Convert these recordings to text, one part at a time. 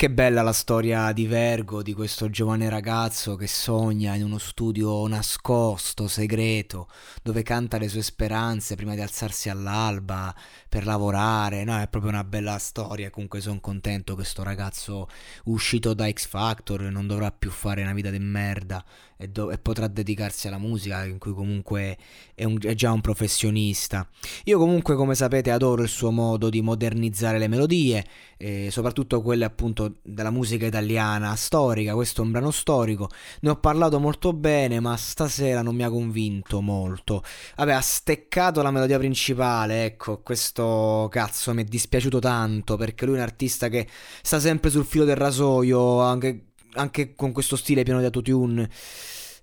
Che bella la storia di Vergo, di questo giovane ragazzo che sogna in uno studio nascosto, segreto, dove canta le sue speranze prima di alzarsi all'alba per lavorare. No, è proprio una bella storia. Comunque sono contento che questo ragazzo uscito da X Factor non dovrà più fare una vita di merda e, do- e potrà dedicarsi alla musica, in cui comunque è, un- è già un professionista. Io comunque, come sapete, adoro il suo modo di modernizzare le melodie, eh, soprattutto quelle appunto della musica italiana storica, questo è un brano storico, ne ho parlato molto bene, ma stasera non mi ha convinto molto. Vabbè, ha steccato la melodia principale, ecco, questo cazzo mi è dispiaciuto tanto perché lui è un artista che sta sempre sul filo del rasoio, anche, anche con questo stile pieno di autotune.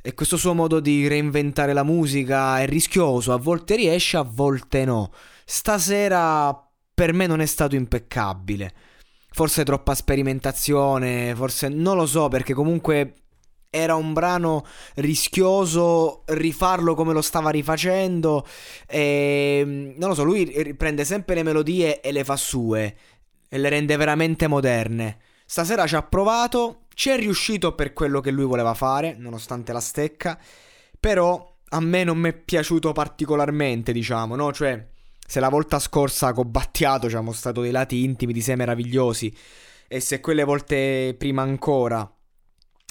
E questo suo modo di reinventare la musica è rischioso, a volte riesce, a volte no. Stasera per me non è stato impeccabile forse troppa sperimentazione, forse non lo so perché comunque era un brano rischioso rifarlo come lo stava rifacendo e mm, non lo so, lui prende sempre le melodie e le fa sue e le rende veramente moderne. Stasera ci ha provato, ci è riuscito per quello che lui voleva fare, nonostante la stecca, però a me non mi è piaciuto particolarmente, diciamo, no? Cioè se la volta scorsa con Battiato ci ha mostrato dei lati intimi di sé meravigliosi e se quelle volte prima ancora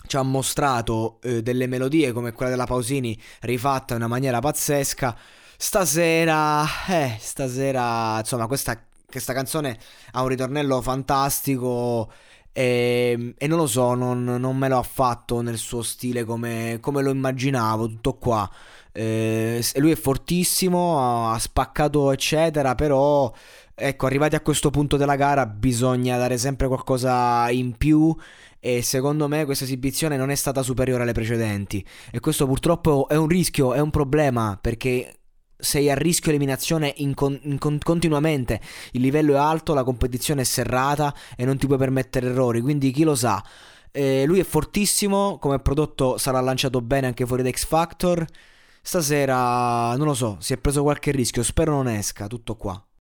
ci ha mostrato eh, delle melodie come quella della Pausini rifatta in una maniera pazzesca, stasera, eh, stasera, insomma, questa, questa canzone ha un ritornello fantastico e, ehm, e non lo so, non, non, me lo ha fatto nel suo stile come, come lo immaginavo, tutto qua. Eh, lui è fortissimo, ha spaccato eccetera, però ecco, arrivati a questo punto della gara bisogna dare sempre qualcosa in più e secondo me questa esibizione non è stata superiore alle precedenti e questo purtroppo è un rischio, è un problema perché sei a rischio eliminazione in con, in con, continuamente. Il livello è alto, la competizione è serrata e non ti puoi permettere errori. Quindi chi lo sa. Eh, lui è fortissimo. Come prodotto sarà lanciato bene anche fuori da X Factor. Stasera non lo so, si è preso qualche rischio. Spero non esca. Tutto qua.